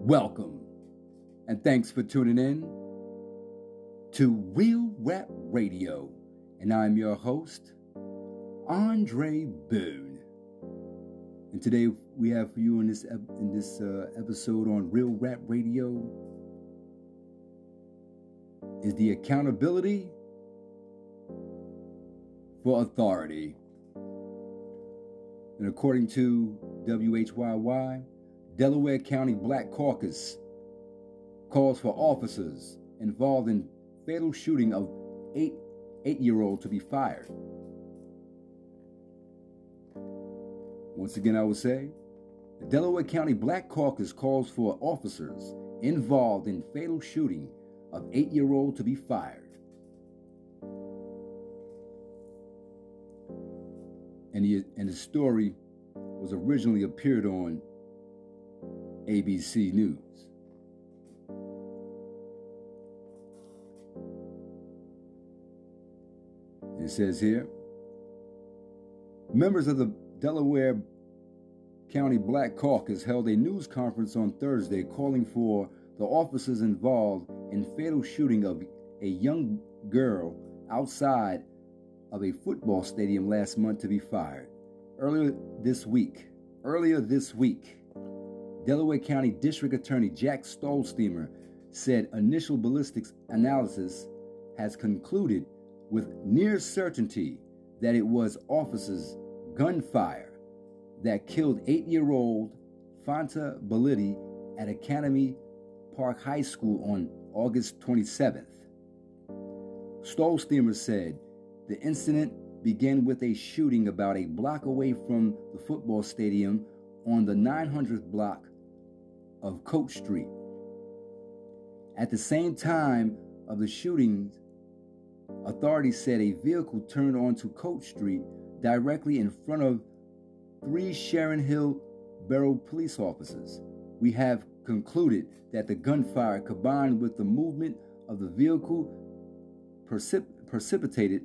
Welcome, and thanks for tuning in to Real Rap Radio. And I'm your host, Andre Boone. And today we have for you in this in this uh, episode on Real Rap Radio is the accountability for authority. And according to WHYY, Delaware County Black Caucus calls for officers involved in fatal shooting of eight eight-year-old to be fired. Once again, I will say, the Delaware County Black Caucus calls for officers involved in fatal shooting of eight-year-old to be fired. And, the, and the story was originally appeared on ABC News. It says here members of the Delaware County Black Caucus held a news conference on Thursday calling for the officers involved in fatal shooting of a young girl outside of a football stadium last month to be fired. Earlier this week, earlier this week, Delaware County District Attorney Jack Stollsteimer said initial ballistics analysis has concluded with near certainty that it was officers' gunfire that killed eight year old Fanta Bility at Academy Park High School on August 27th. Stollsteimer said the incident began with a shooting about a block away from the football stadium on the 900th block of Coates Street. At the same time of the shootings, authorities said a vehicle turned onto Coates Street directly in front of three Sharon Hill Borough police officers. We have concluded that the gunfire combined with the movement of the vehicle precip- precipitated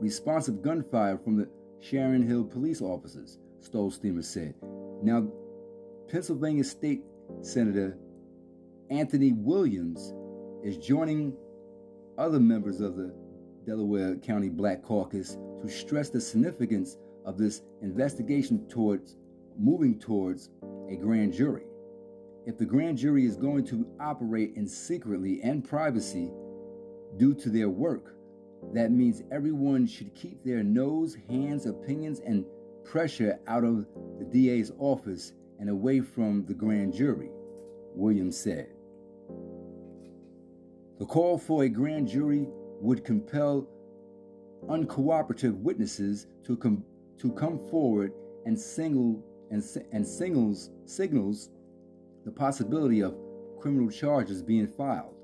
responsive gunfire from the Sharon Hill police officers, Stollsteimer said. Now, Pennsylvania State Senator Anthony Williams is joining other members of the Delaware County Black Caucus to stress the significance of this investigation towards moving towards a grand jury. If the grand jury is going to operate in secretly and privacy due to their work, that means everyone should keep their nose, hands, opinions, and pressure out of the DA's office and away from the grand jury, Williams said. The call for a grand jury would compel uncooperative witnesses to come to come forward and single and, and signals signals the possibility of criminal charges being filed.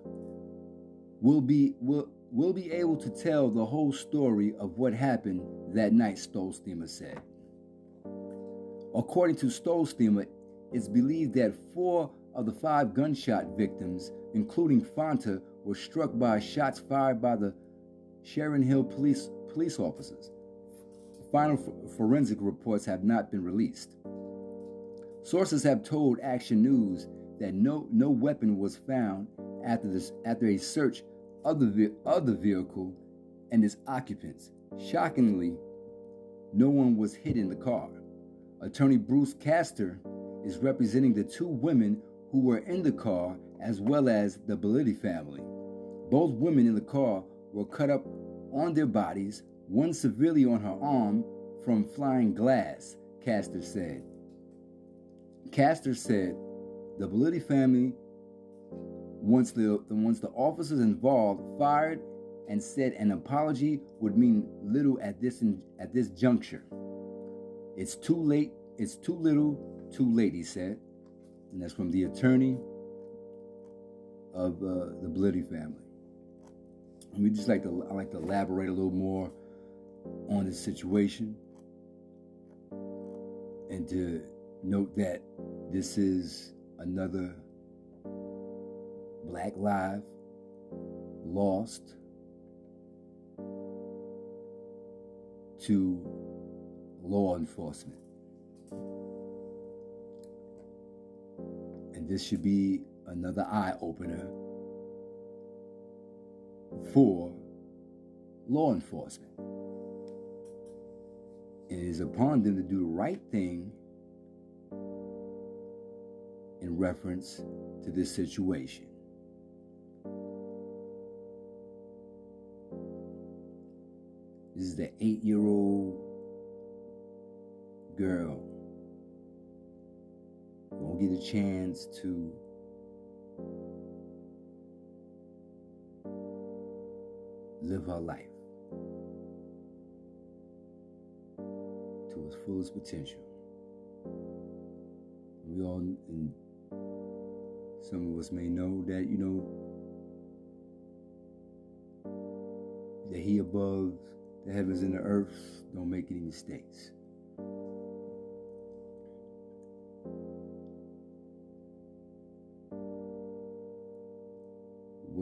Will be will will be able to tell the whole story of what happened that night, Stollsteimer said. According to Stollsteimer, it's believed that four of the five gunshot victims, including Fanta, were struck by shots fired by the Sharon Hill police, police officers. Final forensic reports have not been released. Sources have told Action News that no, no weapon was found after, this, after a search of the, of the vehicle and its occupants. Shockingly, no one was hit in the car. Attorney Bruce Castor is representing the two women who were in the car as well as the Bility family. Both women in the car were cut up on their bodies, one severely on her arm from flying glass, Castor said. Castor said the Bility family, once the, once the officers involved fired and said an apology would mean little at this, at this juncture. It's too late. It's too little, too late, he said. And that's from the attorney of uh, the Bility family. And we just like to, I like to elaborate a little more on this situation and to note that this is another black life lost to law enforcement. And this should be another eye opener for law enforcement. It is upon them to do the right thing in reference to this situation. This is the eight year old girl won't get a chance to live her life to its fullest potential. We all, and some of us may know that, you know, that He above the heavens and the earth don't make any mistakes.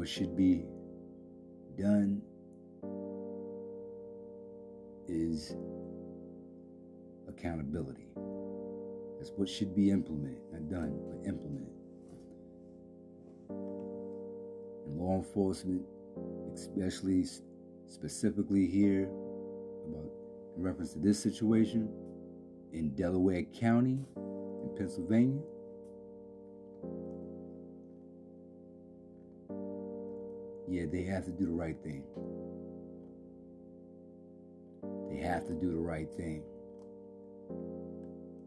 What should be done is accountability. That's what should be implemented, not done, but implemented. And law enforcement, especially specifically here, about in reference to this situation in Delaware County in Pennsylvania. Yeah, they have to do the right thing. They have to do the right thing.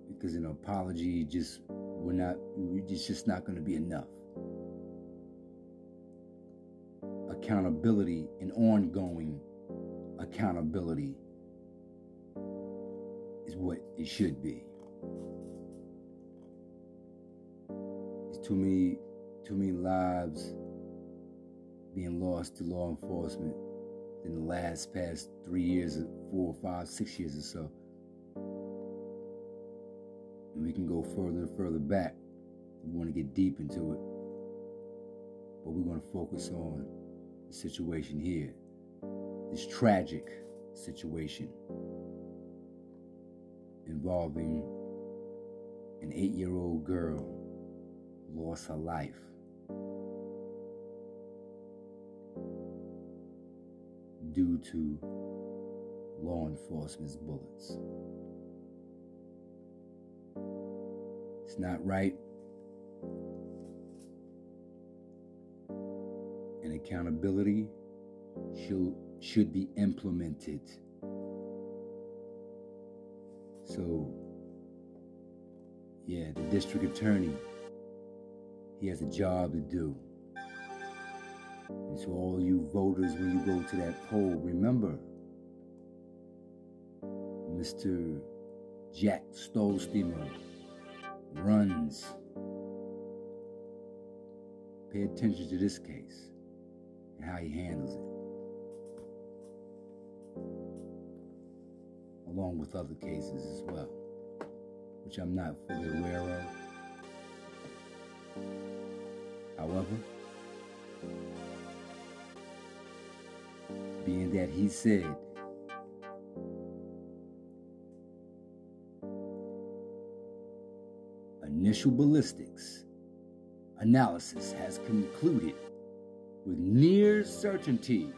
Because an apology just we're not it's just not going to be enough. Accountability and ongoing accountability is what it should be. There's too many too many lives being lost to law enforcement in the last past three years, four, five, six years or so. And we can go further and further back. We want to get deep into it. But we're going to focus on the situation here, this tragic situation involving an eight year old girl lost her life due to law enforcement's bullets. It's not right. And accountability should, should be implemented. So, yeah, the district attorney, he has a job to do. And to all you voters, when you go to that poll, remember Mr. Jack Stollsteimer runs. Pay attention to this case and how he handles it. Along with other cases as well, which I'm not fully aware of. However, that he said, initial ballistics analysis has concluded with near certainty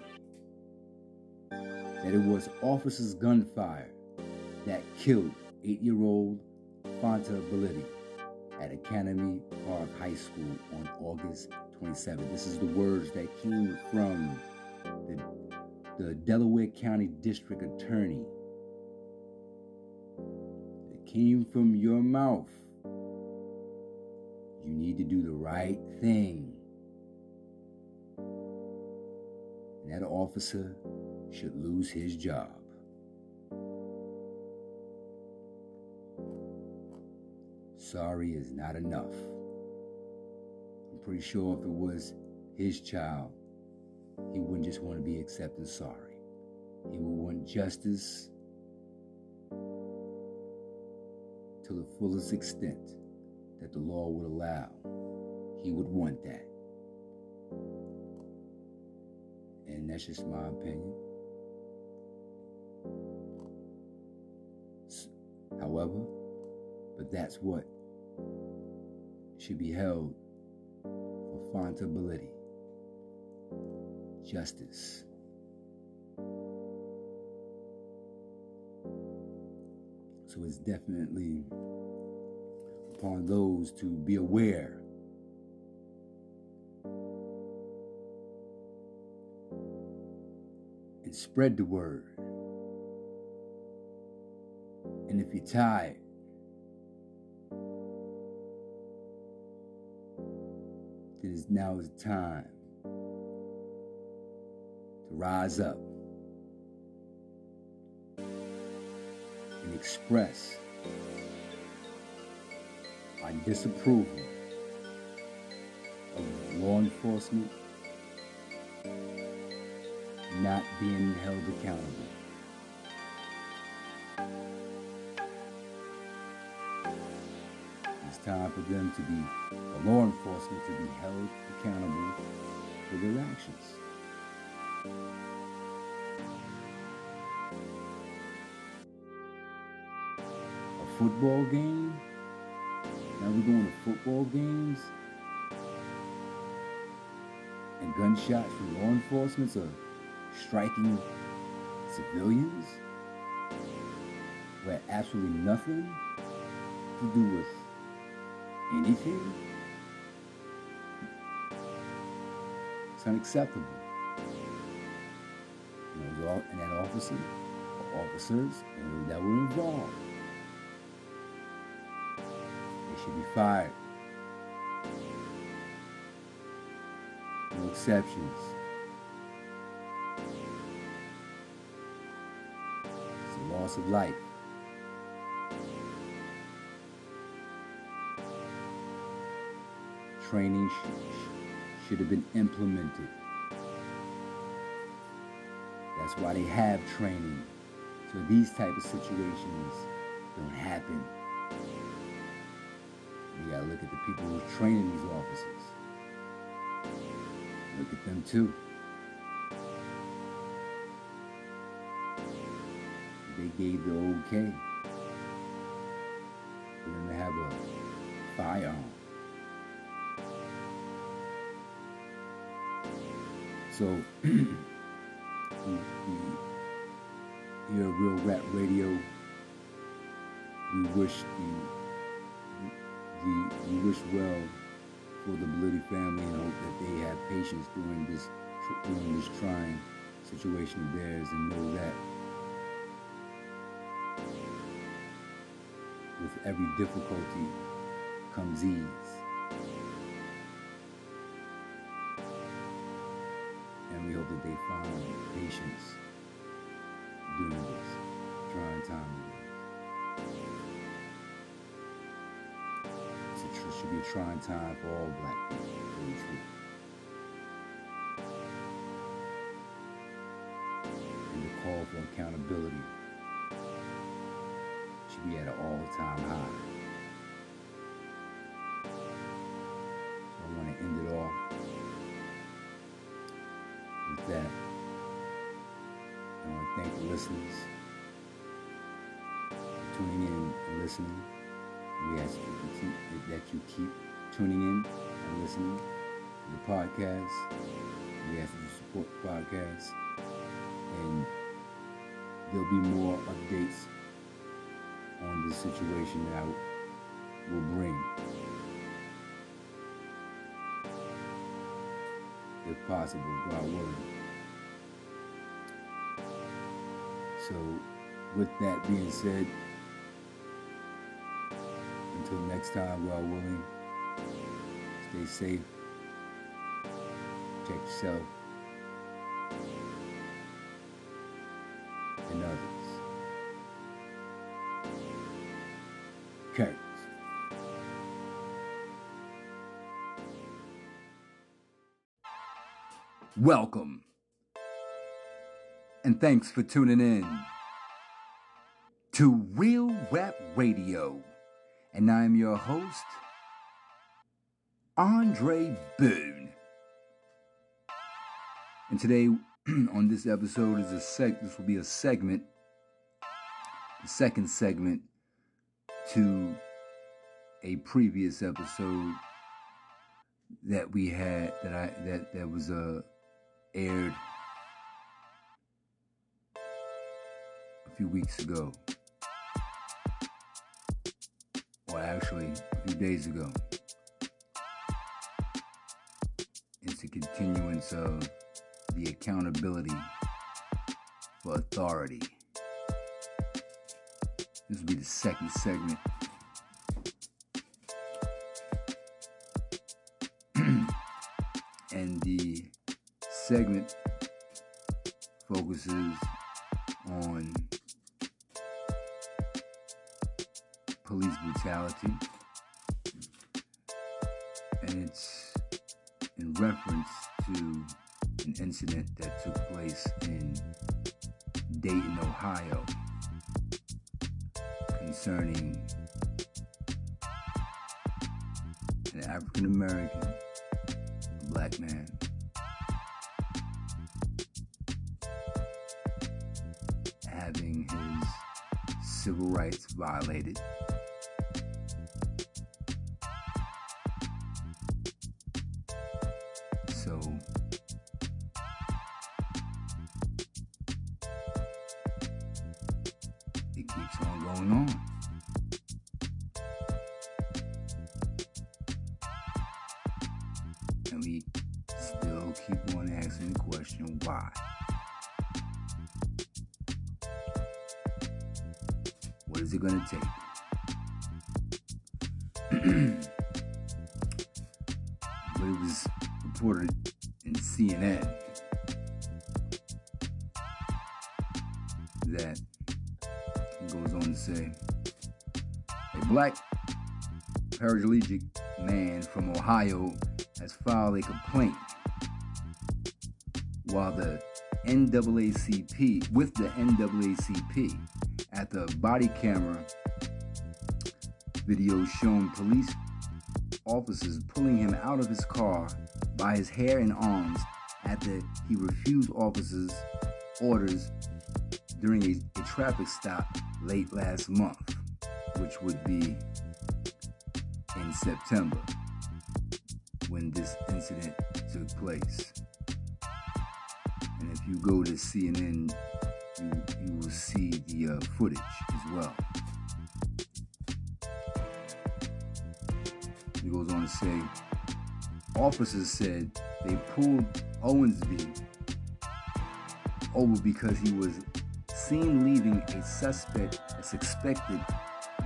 that it was officers' gunfire that killed eight year old Fanta Bility at Academy Park High School on August 27. This is the words that came from the Delaware County District Attorney. It came from your mouth. You need to do the right thing. And that officer should lose his job. Sorry is not enough. I'm pretty sure if it was his child, he wouldn't just want to be accepted sorry. He would want justice to the fullest extent that the law would allow. He would want that. And that's just my opinion. However, but that's what should be held for accountability, justice. So it's definitely upon those to be aware and spread the word. And if you're tired, then now is the time rise up and express our disapproval of law enforcement not being held accountable. It's time for them to be, for law enforcement to be held accountable for their actions. A football game? Now we're going to football games? And gunshots from law enforcement are striking civilians had absolutely nothing to do with anything. It's unacceptable. And, that officer or officers that were involved, they should be fired. No exceptions. The loss of life. Training sh- should have been implemented. That's why they have training. So these type of situations don't happen. We gotta look at the people who are training these officers. Look at them too. they gave the okay for them to have a firearm. So, we, we, here at Real Rap Radio, we wish the, the we wish well for the Bility family and hope that they have patience during this during this trying situation of theirs and know that with every difficulty comes ease. They find patience during this trying time. It should be a trying time for all black people. And the call for accountability should be at an all-time high. That. I want to thank the listeners for tuning in and listening. We ask you keep, that you keep tuning in and listening to the podcast. We ask you support the podcast. And there'll be more updates on this situation that I will bring. If possible, God willing. So, with that being said, until next time, God willing, stay safe, protect yourself and others. curtains. Welcome, and thanks for tuning in to Real Rap Radio. And I'm your host, Andre Boone. And today, on this episode, is a seg. This will be a segment, the second segment to a previous episode that we had that I that that was uh aired few weeks ago, or actually a few days ago. It's a continuance of the accountability for authority. This will be the second segment. African American black man having his civil rights violated. Is it going to take? but it was reported in CNN that goes on to say a black paraplegic man from Ohio has filed a complaint while the NAACP, with the NAACP, at the body camera video shown police officers pulling him out of his car by his hair and arms after he refused officers' orders during a, a traffic stop late last month, which would be in September when this incident took place. And if you go to CNN, you, you will see the uh, footage as well. He goes on to say, officers said they pulled Owensby over because he was seen leaving a suspect, a suspected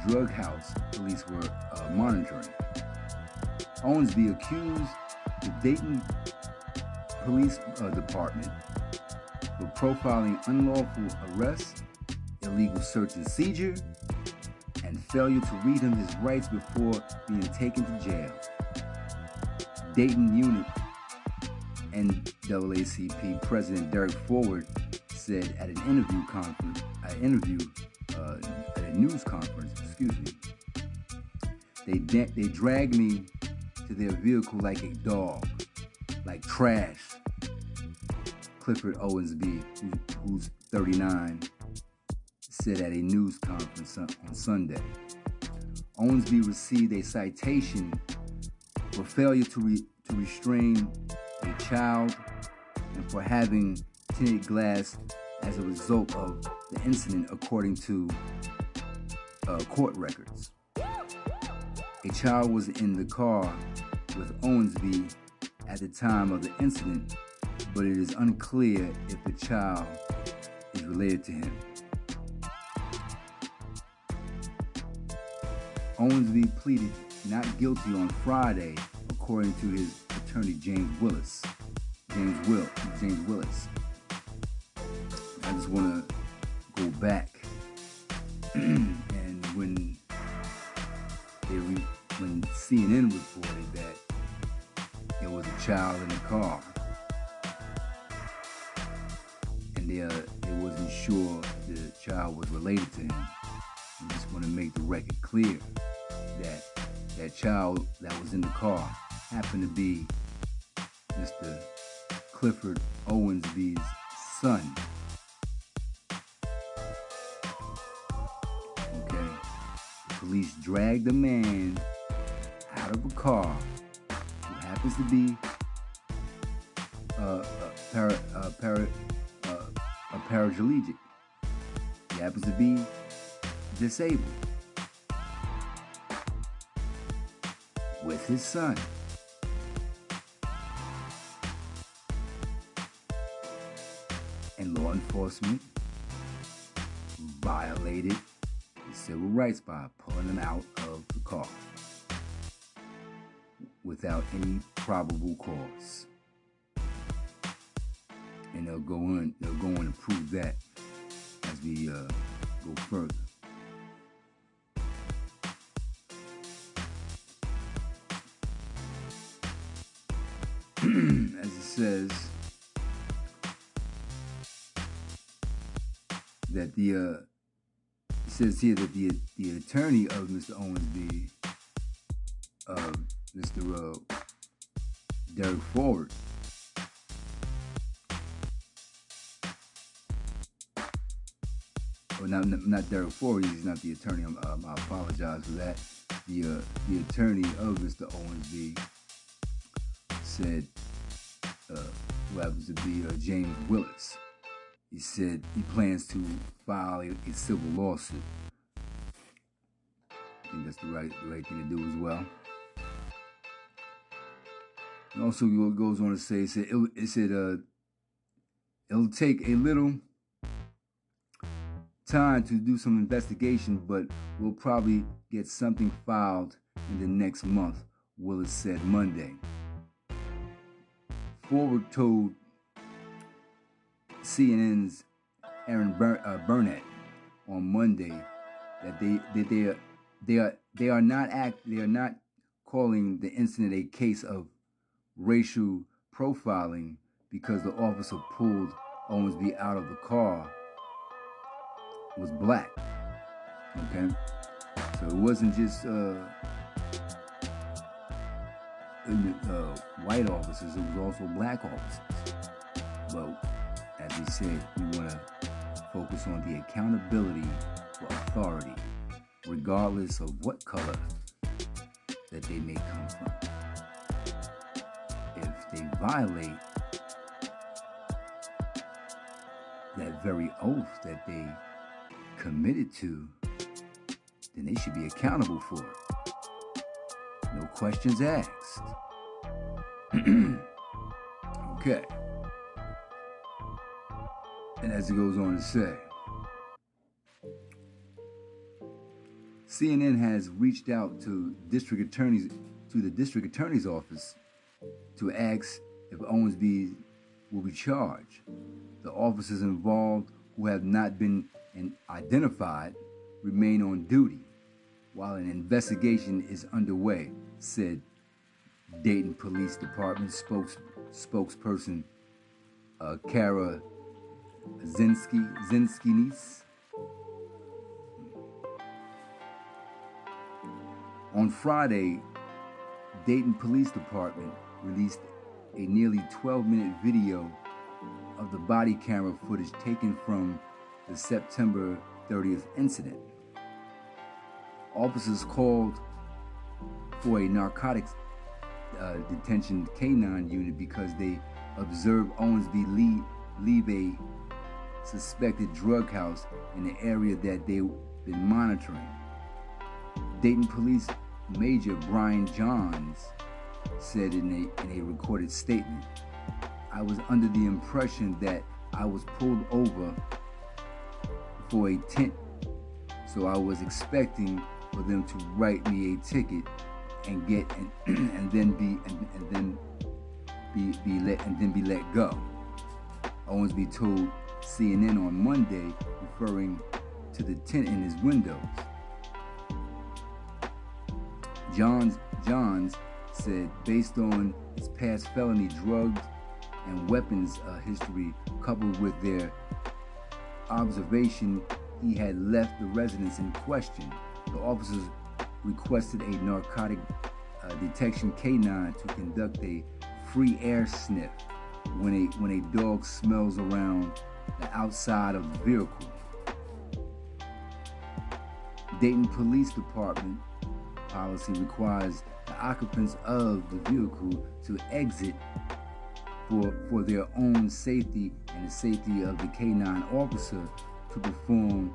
drug house police were uh, monitoring. Owensby accused the Dayton Police uh, Department for profiling unlawful arrest, illegal search and seizure, and failure to read him his rights before being taken to jail. Dayton Unit NAACP President Derek Forward said at an interview conference, an interview, uh, at a news conference, excuse me, they they dragged me to their vehicle like a dog, like trash. Clifford Owensby, who's 39, said at a news conference on Sunday. Owensby received a citation for failure to, re- to restrain a child and for having tinted glass as a result of the incident, according to uh, court records. A child was in the car with Owensby at the time of the incident, but it is unclear if the child is related to him. Owensby pleaded not guilty on Friday, according to his attorney James Willis. James Will, James Willis. I just want to go back and when they re- when CNN reported that there was a child in the car, related to him. I just want to make the record clear that that child that was in the car happened to be Mr. Clifford Owensby's son. Okay. The police dragged the man out of a car who happens to be uh, a, para, a, para, uh, a paraplegic. Happens to be disabled. With his son. And law enforcement violated his civil rights by pulling him out of the car without any probable cause. And they'll go on, they'll go on and prove that as we uh, go further. as it says that the uh, it says here that the the attorney of Mr. Owensby, uh, Mr. Uh, Derek Forward, well, not not Derek Forward. He's not the attorney. Um, I apologize for that. The uh, the attorney of Mr. Owensby said, uh, who happens to be uh, James Willis. He said he plans to file a, a civil lawsuit. I think that's the right, the right thing to do as well. And also, goes on to say, it said, it said uh, it'll take a little time to do some investigation, but we'll probably get something filed in the next month, Willis said Monday. Forward told CNN's Erin Bur- uh, Burnett on Monday that they that they are, they are they are not act they are not calling the incident a case of racial profiling because the officer pulled Owensby out of the car was black. Okay, so it wasn't just uh, uh, white officers; it was also black officers. But as we said, we want to focus on the accountability for authority, regardless of what color that they may come from. If they violate that very oath that they committed to, then they should be accountable for it. No questions asked. okay. And as it goes on to say, CNN has reached out to district attorneys to the district attorney's office to ask if Owensby will be charged. The officers involved who have not been identified remain on duty while an investigation is underway, said Dayton Police Department spokes, spokesperson uh, Kara Zinsky, Zinskinis. On Friday, Dayton Police Department released a nearly 12 minute video of the body camera footage taken from the September 30th incident. Officers called for a narcotics uh, detention canine unit because they observed Owensby leave, leave a suspected drug house in the area that they've been monitoring. Dayton Police Major Brian Johns said in a, in a recorded statement, I was under the impression that I was pulled over for a tent, so I was expecting for them to write me a ticket and get and, and then be and, and then be be let and then be let go. Owensby told CNN on Monday, referring to the tent in his windows. Johns, Johns said, based on his past felony drugs and weapons uh, history, coupled with their observation he had left the residence in question, the officers requested a narcotic uh, detection canine to conduct a free air sniff when a when a dog smells around the outside of the vehicle. Dayton Police Department policy requires the occupants of the vehicle to exit for, for their own safety and the safety of the K9 officer to perform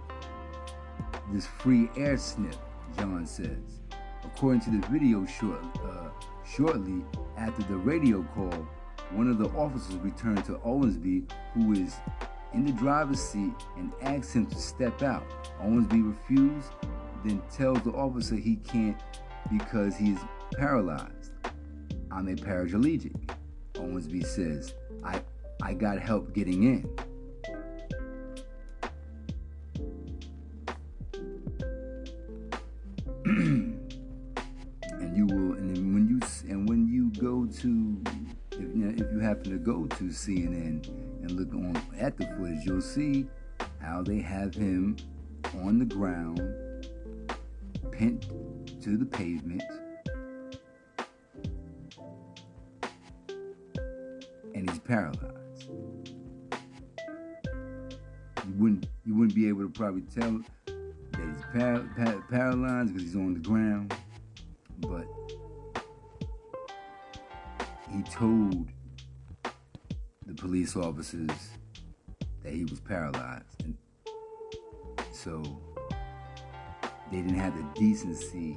this free air sniff, John says. According to the video short, uh, shortly after the radio call, one of the officers returned to Owensby, who is in the driver's seat, and asks him to step out. Owensby refused, then tells the officer he can't because he is paralyzed. I'm a paraplegic. Owensby says, I, I got help getting in. and you will, and when you and when you go to, if you, know, if you happen to go to CNN and look on at the footage, you'll see how they have him on the ground, pinned to the pavement And he's paralyzed. You wouldn't be able to probably tell that he's par- par- paralyzed because he's on the ground, but he told the police officers that he was paralyzed, and so they didn't have the decency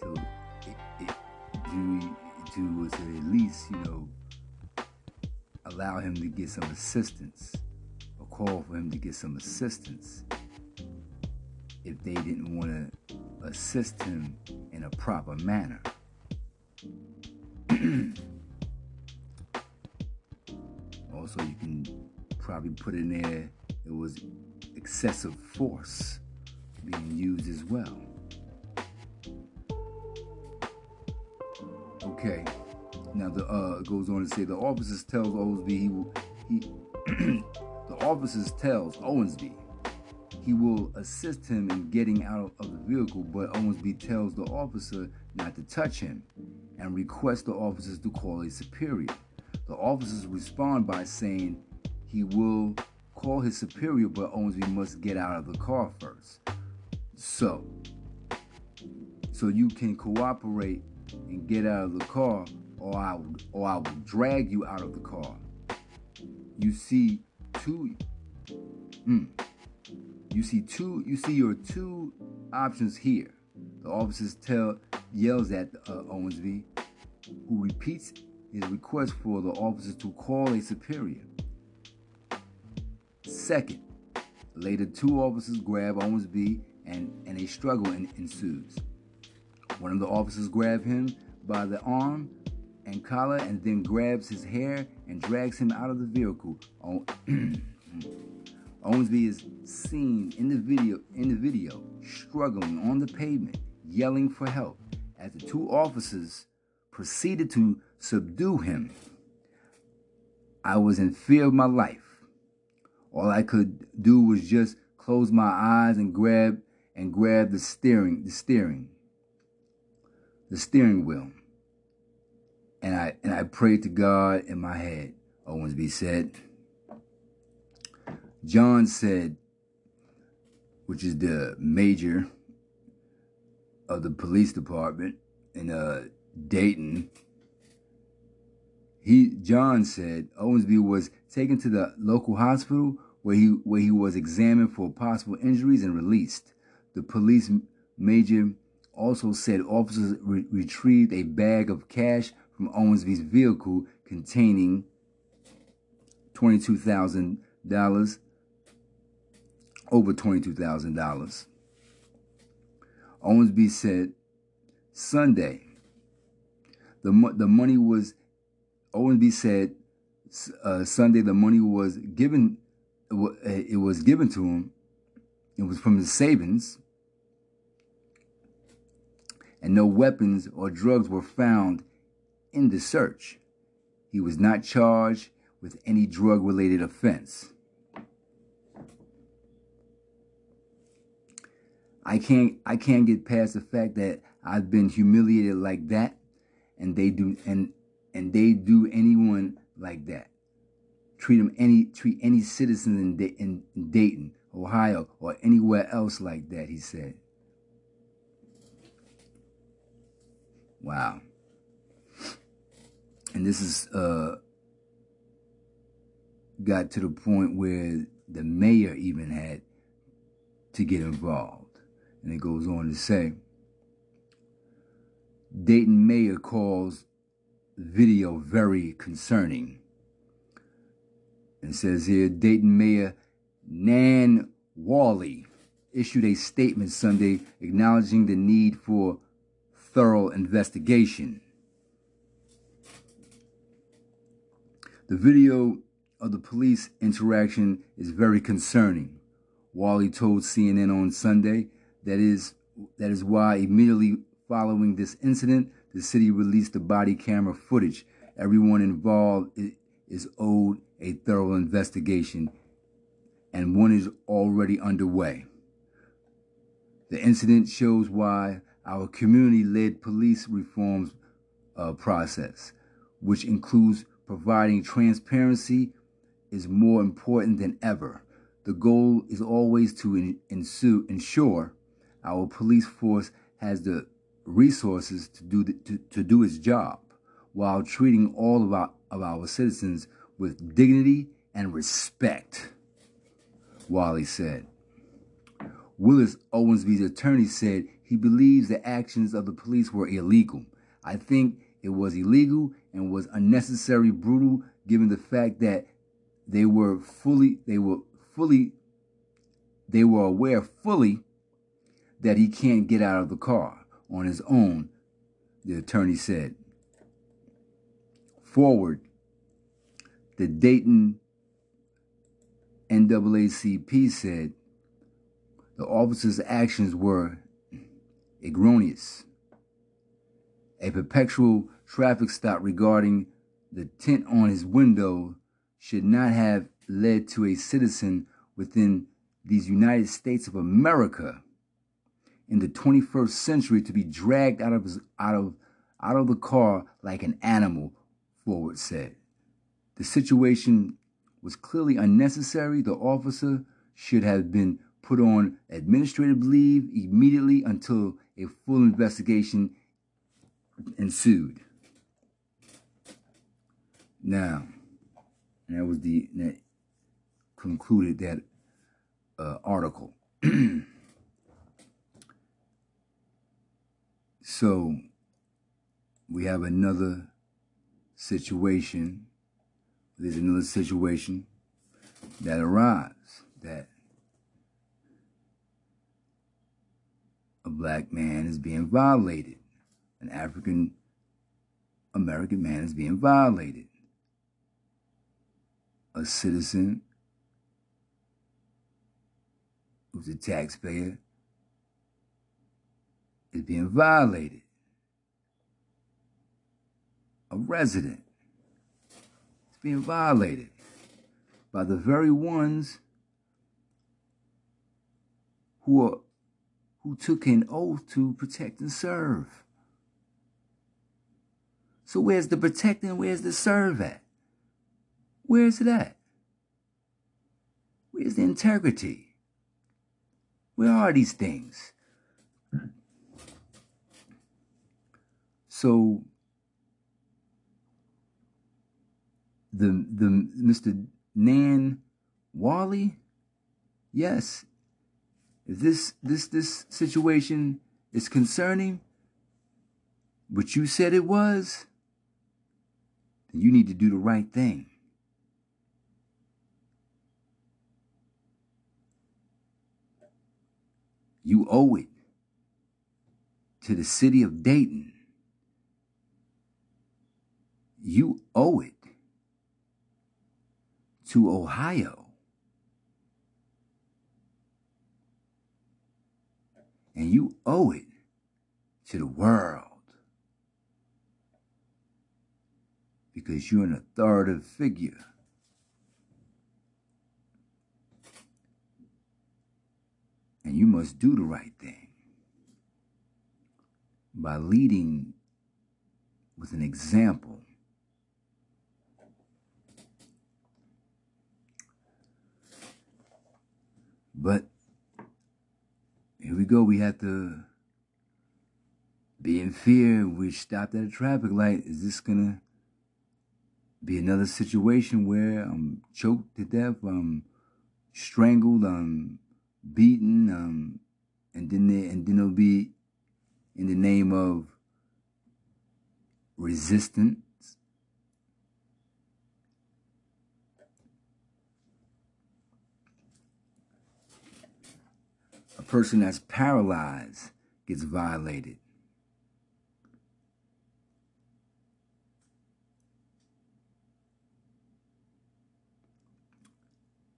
to it, it, to, to at least you know allow him to get some assistance call for him to get some assistance if they didn't want to assist him in a proper manner. also, you can probably put in there it was excessive force being used as well. Okay. Now the uh goes on to say the officers tells Owensby he will he the officers tells Owensby he will assist him in getting out of the vehicle, but Owensby tells the officer not to touch him and requests the officers to call a superior. The officers respond by saying he will call his superior, but Owensby must get out of the car first. So, so you can cooperate and get out of the car, or I or I will drag you out of the car. You see two. Mm, you see two. You see your two options here. The officers tell yells at uh, Owensby, who repeats his request for the officers to call a superior. Second, later two officers grab Owensby and, and a struggle ensues. One of the officers grab him by the arm and collar and then grabs his hair and drags him out of the vehicle. Oh, Owensby is seen in the video in the video struggling on the pavement, yelling for help as the two officers proceeded to subdue him. I was in fear of my life. All I could do was just close my eyes and grab and grab the steering the steering the steering wheel and I and I prayed to God in my head. Owensby said. John said, which is the major of the police department in uh, Dayton. He John said Owensby was taken to the local hospital where he where he was examined for possible injuries and released. The police major also said officers re- retrieved a bag of cash from Owensby's vehicle containing $22,000, over $22,000. Owensby said, Sunday, the, the money was, Owensby said, uh, Sunday the money was given, it was given to him. It was from his savings. And no weapons or drugs were found in the search. He was not charged with any drug related offense. I can't I can't get past the fact that I've been humiliated like that and they do and and they do anyone like that. Treat them any treat any citizen in, in, in Dayton, Ohio, or anywhere else like that, he said. Wow. And this is uh got to the point where the mayor even had to get involved. And it goes on to say Dayton mayor calls video very concerning. And says here Dayton mayor Nan Whaley issued a statement Sunday acknowledging the need for thorough investigation. The video of the police interaction is very concerning. Whaley told CNN on Sunday that is that is why immediately following this incident, the city released the body camera footage. Everyone involved is owed a thorough investigation, and one is already underway. The incident shows why our community-led police reforms uh, process, which includes providing transparency, is more important than ever. The goal is always to ensue, ensure our police force has the resources to do, the, to, to do its job while treating all of our, of our citizens with dignity and respect, Whaley said. Willis Owensby's attorney said he believes the actions of the police were illegal. I think it was illegal and was unnecessary brutal given the fact that they were fully they were fully they were aware fully that he can't get out of the car on his own, the attorney said. Foward, the Dayton NAACP said the officer's actions were erroneous. A perpetual traffic stop regarding the tint on his window should not have led to a citizen within these United States of America in the 21st century to be dragged out of his, out of out of the car like an animal, Foward said. The situation was clearly unnecessary. The officer should have been put on administrative leave immediately until a full investigation ensued. Now, that was the that concluded that uh, article. so we have another situation. There's another situation that arises that a black man is being violated. An African American man is being violated. A citizen who's a taxpayer is being violated. A resident is being violated by the very ones who are who took an oath to protect and serve. So where's the protect and where's the serve at? Where's it at? Where's the integrity? Where are these things? So the the Mr. Nan Whaley, yes, this this this situation is concerning, but you said it was, then you need to do the right thing. You owe it to the city of Dayton. You owe it to Ohio. and you owe it to the world because you're an authoritative figure. And you must do the right thing by leading with an example. But here we go. We have to be in fear. We stopped at a traffic light. Is this gonna be another situation where I'm choked to death, I'm strangled, I'm beaten, um, and then they, and then it'll be in the name of resistance. A person that's paralyzed gets violated.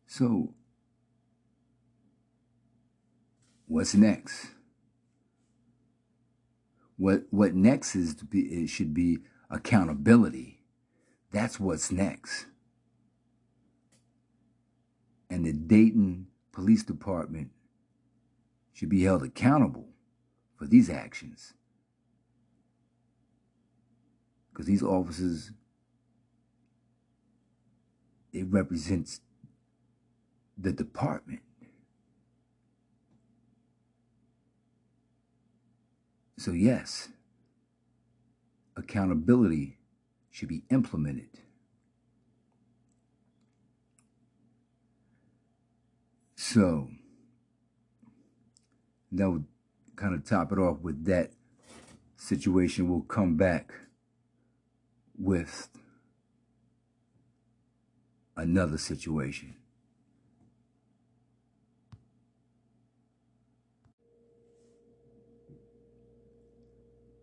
So, what's next? What what next is to be it should be accountability. That's what's next. And the Dayton Police Department should be held accountable for these actions. Because these officers, it represents the department. So, yes, accountability should be implemented. So, that would kind of top it off with that situation. We'll come back with another situation.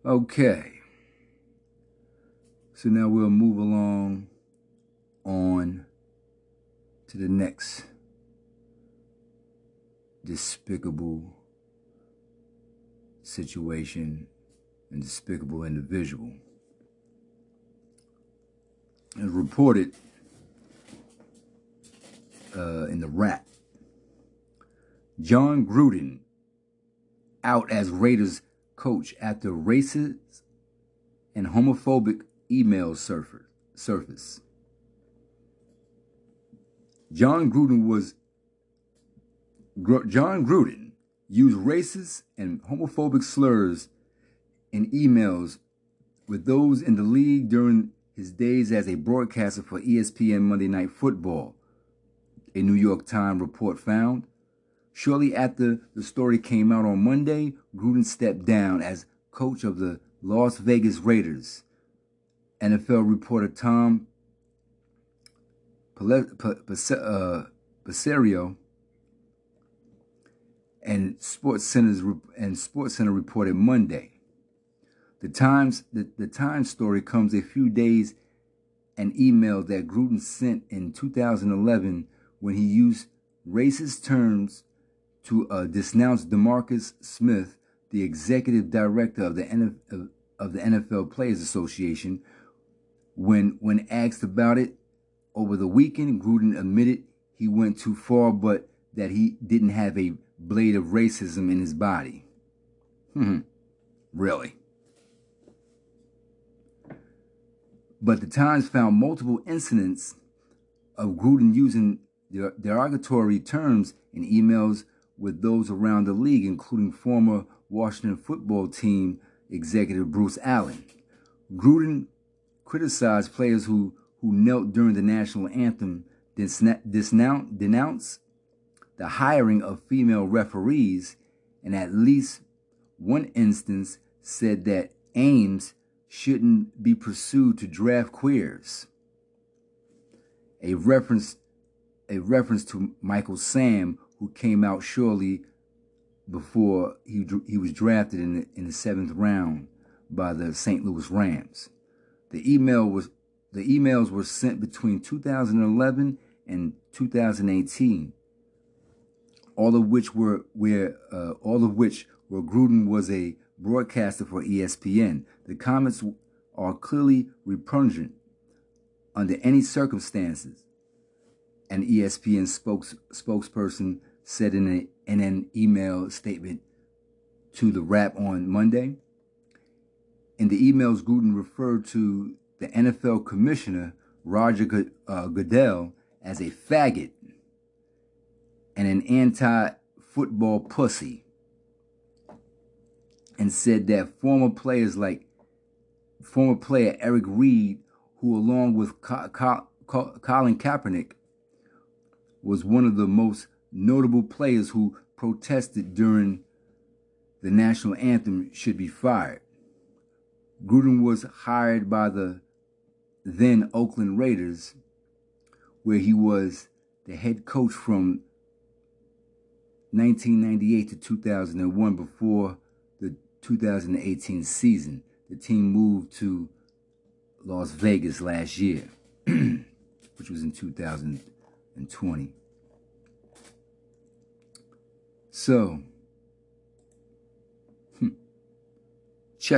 Okay. So now we'll move along on to the next despicable situation and despicable individual. As reported uh, in the Wrap, Jon Gruden out as Raiders coach after racist and homophobic emails surface. Jon Gruden was Jon Gruden used racist and homophobic slurs in emails with those in the league during his days as a broadcaster for ESPN Monday Night Football. A New York Times report found Shortly after the story came out on Monday, Gruden stepped down as coach of the Las Vegas Raiders. NFL reporter Tom Pelissero uh, and SportsCenter's and SportsCenter reported Monday. The Times the, the Times story comes a few days an email that Gruden sent in 2011 when he used racist terms to uh, denounce DeMarcus Smith, the executive director of the, NFL, of the NFL Players Association. When, when asked about it over the weekend, Gruden admitted he went too far, but that he didn't have a blade of racism in his body. Hmm. Really? But the Times found multiple incidents of Gruden using derogatory terms in emails with those around the league, including former Washington football team executive Bruce Allen. Gruden criticized players who, who knelt during the national anthem, denounced, the hiring of female referees, and at least one instance said that Ames shouldn't be pursued to draft queers. A reference, a reference to Michael Sam, who came out shortly before he he was drafted in the, in the seventh round by the St. Louis Rams. The email was the emails were sent between 2011 and 2018, all of which were where uh, all of which where Gruden was a broadcaster for ESPN. The comments are clearly repugnant under any circumstances. An ESPN spokes, spokesperson said in, a, in an email statement to the Wrap on Monday. In the emails, Gruden referred to the NFL commissioner, Roger uh, Goodell, as a faggot and an anti football pussy. and said that former players like former player Eric Reid, who along with Colin Kaepernick was one of the most notable players who protested during the national anthem should be fired. Gruden was hired by the then Oakland Raiders, where he was the head coach from 1998 to 2001 before the 2018 season. The team moved to Las Vegas last year, which was in 2020. So, hmm,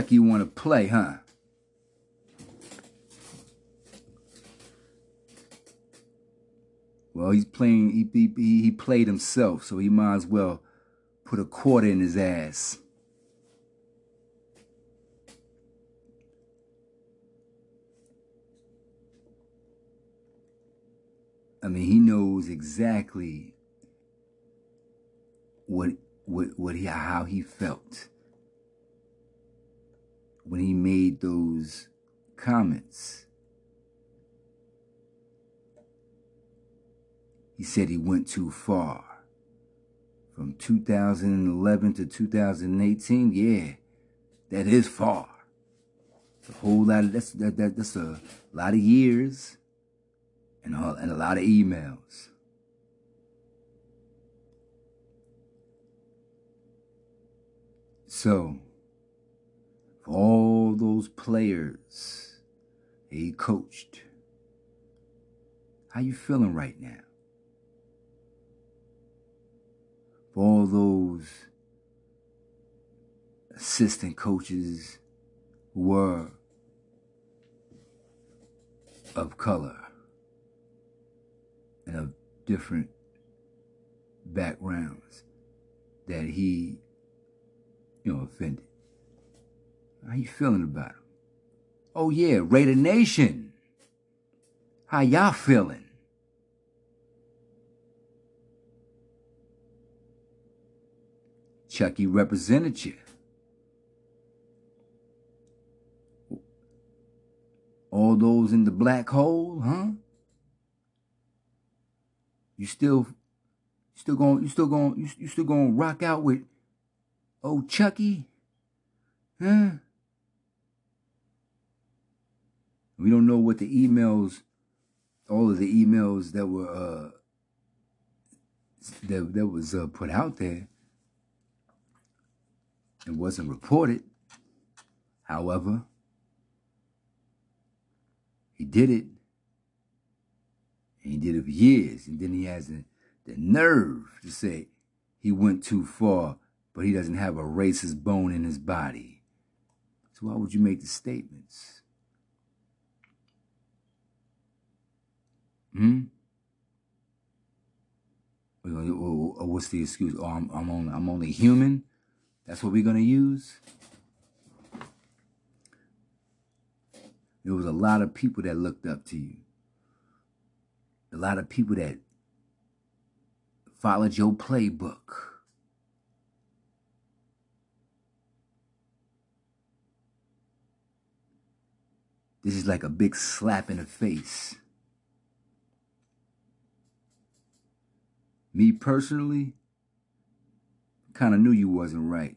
you want to play, huh? Well, he's playing. He, he he played himself, so he might as well put a quarter in his ass. I mean, he knows exactly what what what he how he felt when he made those comments. He said he went too far. From 2011 to 2018, yeah, that is far. a whole lot of that's that, that that's a lot of years and all, and a lot of emails. So, for all those players he coached, how you feeling right now? For all those assistant coaches were of color and of different backgrounds that he you know, offended. How you feeling about him? Oh yeah, Raider Nation. How y'all feeling? Chucky represented you. All those in the black hole, huh? You still, still going, you still going, you, you still going to rock out with Oh, Chucky? Huh? We don't know what the emails, all of the emails that were uh, that that was uh, put out there. It wasn't reported. However, he did it. And he did it for years. And then he has the, the nerve to say he went too far but he doesn't have a racist bone in his body. So why would you make the statements? Hmm? What's the excuse? Oh, I'm, I'm, only, I'm only human? That's what we're going to use? There was a lot of people that looked up to you. A lot of people that followed your playbook. This is like a big slap in the face. Me personally, kind of knew you wasn't right.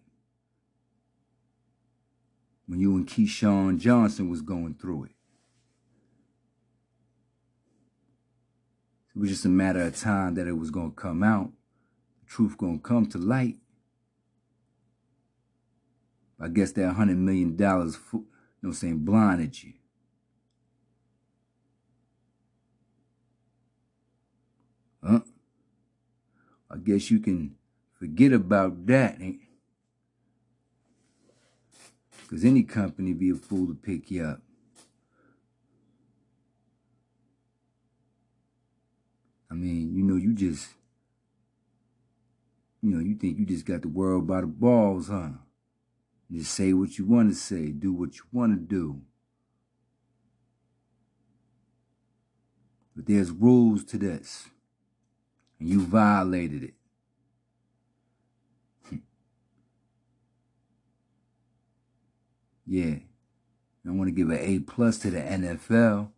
When you and Keyshawn Johnson was going through it. It was just a matter of time that it was going to come out. The truth going to come to light. I guess that $100 million, you know what I'm saying, blinded you. Huh? I guess you can forget about that. Because any company be a fool to pick you up. I mean, you know, you just, you know, you think you just got the world by the balls, huh? Just say what you want to say, do what you want to do. But there's rules to this you violated it. Yeah. I want to give an A plus to the NFL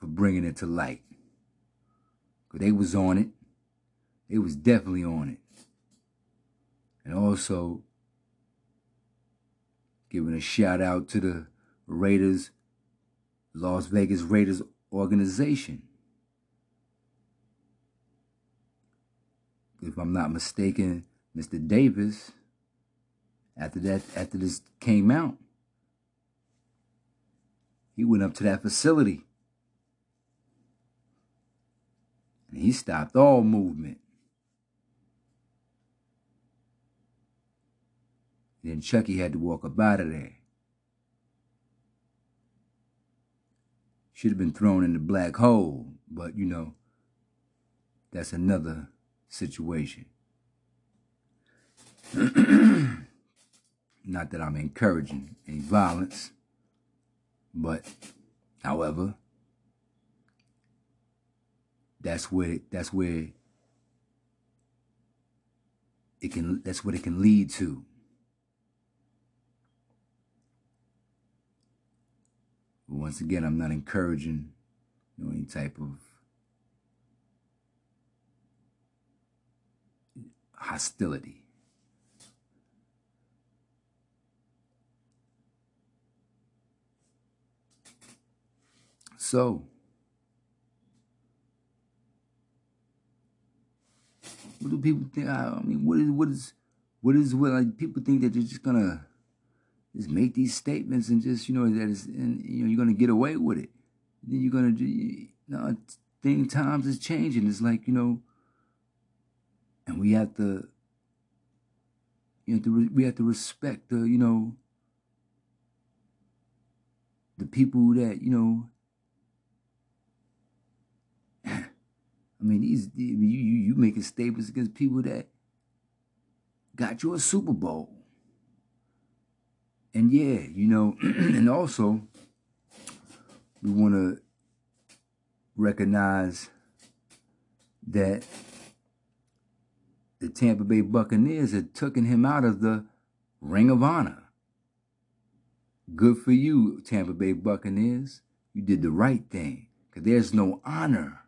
for bringing it to light. Because they was on it. They was definitely on it. And also giving a shout out to the Raiders, Las Vegas Raiders organization. If I'm not mistaken, Mr. Davis, after that, after this came out, he went up to that facility and he stopped all movement. Then Chucky had to walk up out of there. Should have been thrown in the black hole, but you know, that's another situation. Not that I'm encouraging any violence, but however, that's where that's where it can that's what it can lead to. Once again, I'm not encouraging you know, any type of hostility. So, what do people think? I mean, what is what is what is what like people think that they're just gonna just make these statements and just you know that is and you know you're gonna get away with it. Then you're gonna do you know thing times is changing. It's like you know, and we have to you to we have to respect the you know the people that you know I mean, these you you you making statements against people that got you a Super Bowl. And yeah, you know, and also we want to recognize that the Tampa Bay Buccaneers had taken him out of the Ring of Honor. Good for you, Tampa Bay Buccaneers. You did the right thing. Because there's no honor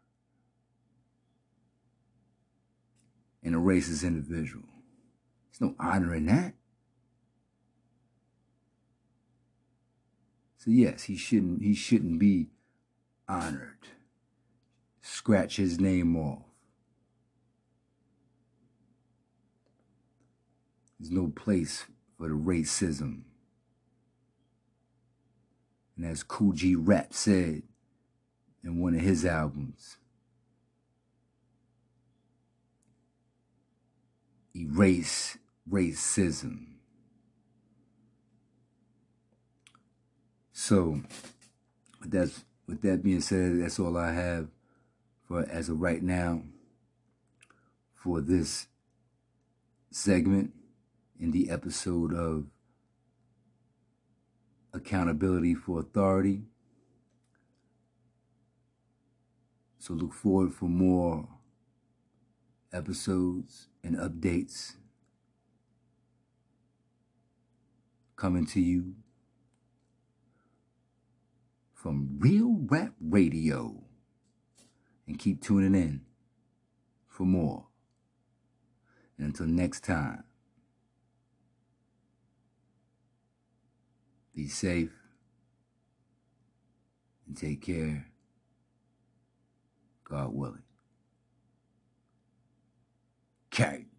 in a racist individual. There's no honor in that. So yes, he shouldn't he shouldn't be honored. Scratch his name off. There's no place for the racism. And as Kool G Rap said in one of his albums, erase racism. So, with that, with that being said, that's all I have for as of right now for this segment in the episode of Accountability for Authority. So look forward for more episodes and updates coming to you from Real Rap Radio. And keep tuning in for more. And until next time, be safe and take care. God willing. Okay.